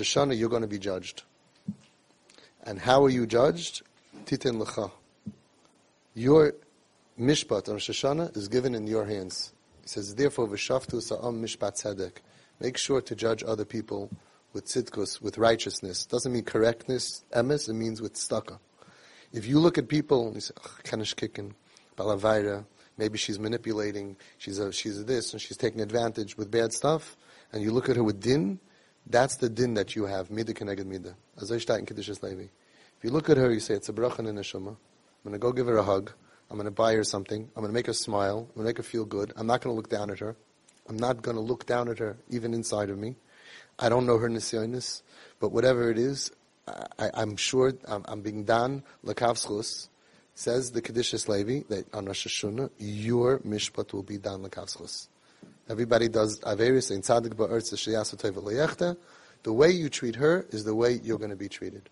Rosh Hashanah, you're going to be judged. And how are you judged? Titin lecha. Your mishpat on Rosh Hashanah is given in your hands. He says, therefore, v'shaftu sa'am mishpat tzedek. Make sure to judge other people with tzidkus, with righteousness. Doesn't mean correctness, emes, it means with staka. If you look at people, you say, kanish kikin, balavayra, maybe she's manipulating, she's a, she's a this, and she's taking advantage with bad stuff, and you look at her with din, that's the din that you have, mida keneged mida. Azay in Levi. If you look at her, you say, it's a bracha in neshama. I'm going to go give her a hug. I'm going to buy her something. I'm going to make her smile. I'm going to make her feel good. I'm not going to look down at her. I'm not going to look down at her, even inside of me. I don't know her nisyonis, but whatever it is, I, am sure I'm, I'm, being done lekaf zechus. Says the Kedushas Levi that on Rosh Hashanah your mishpat will be done lekaf zechus. Everybody does averis in tzadik ba'aretz The way you treat her is the way you're going to be treated.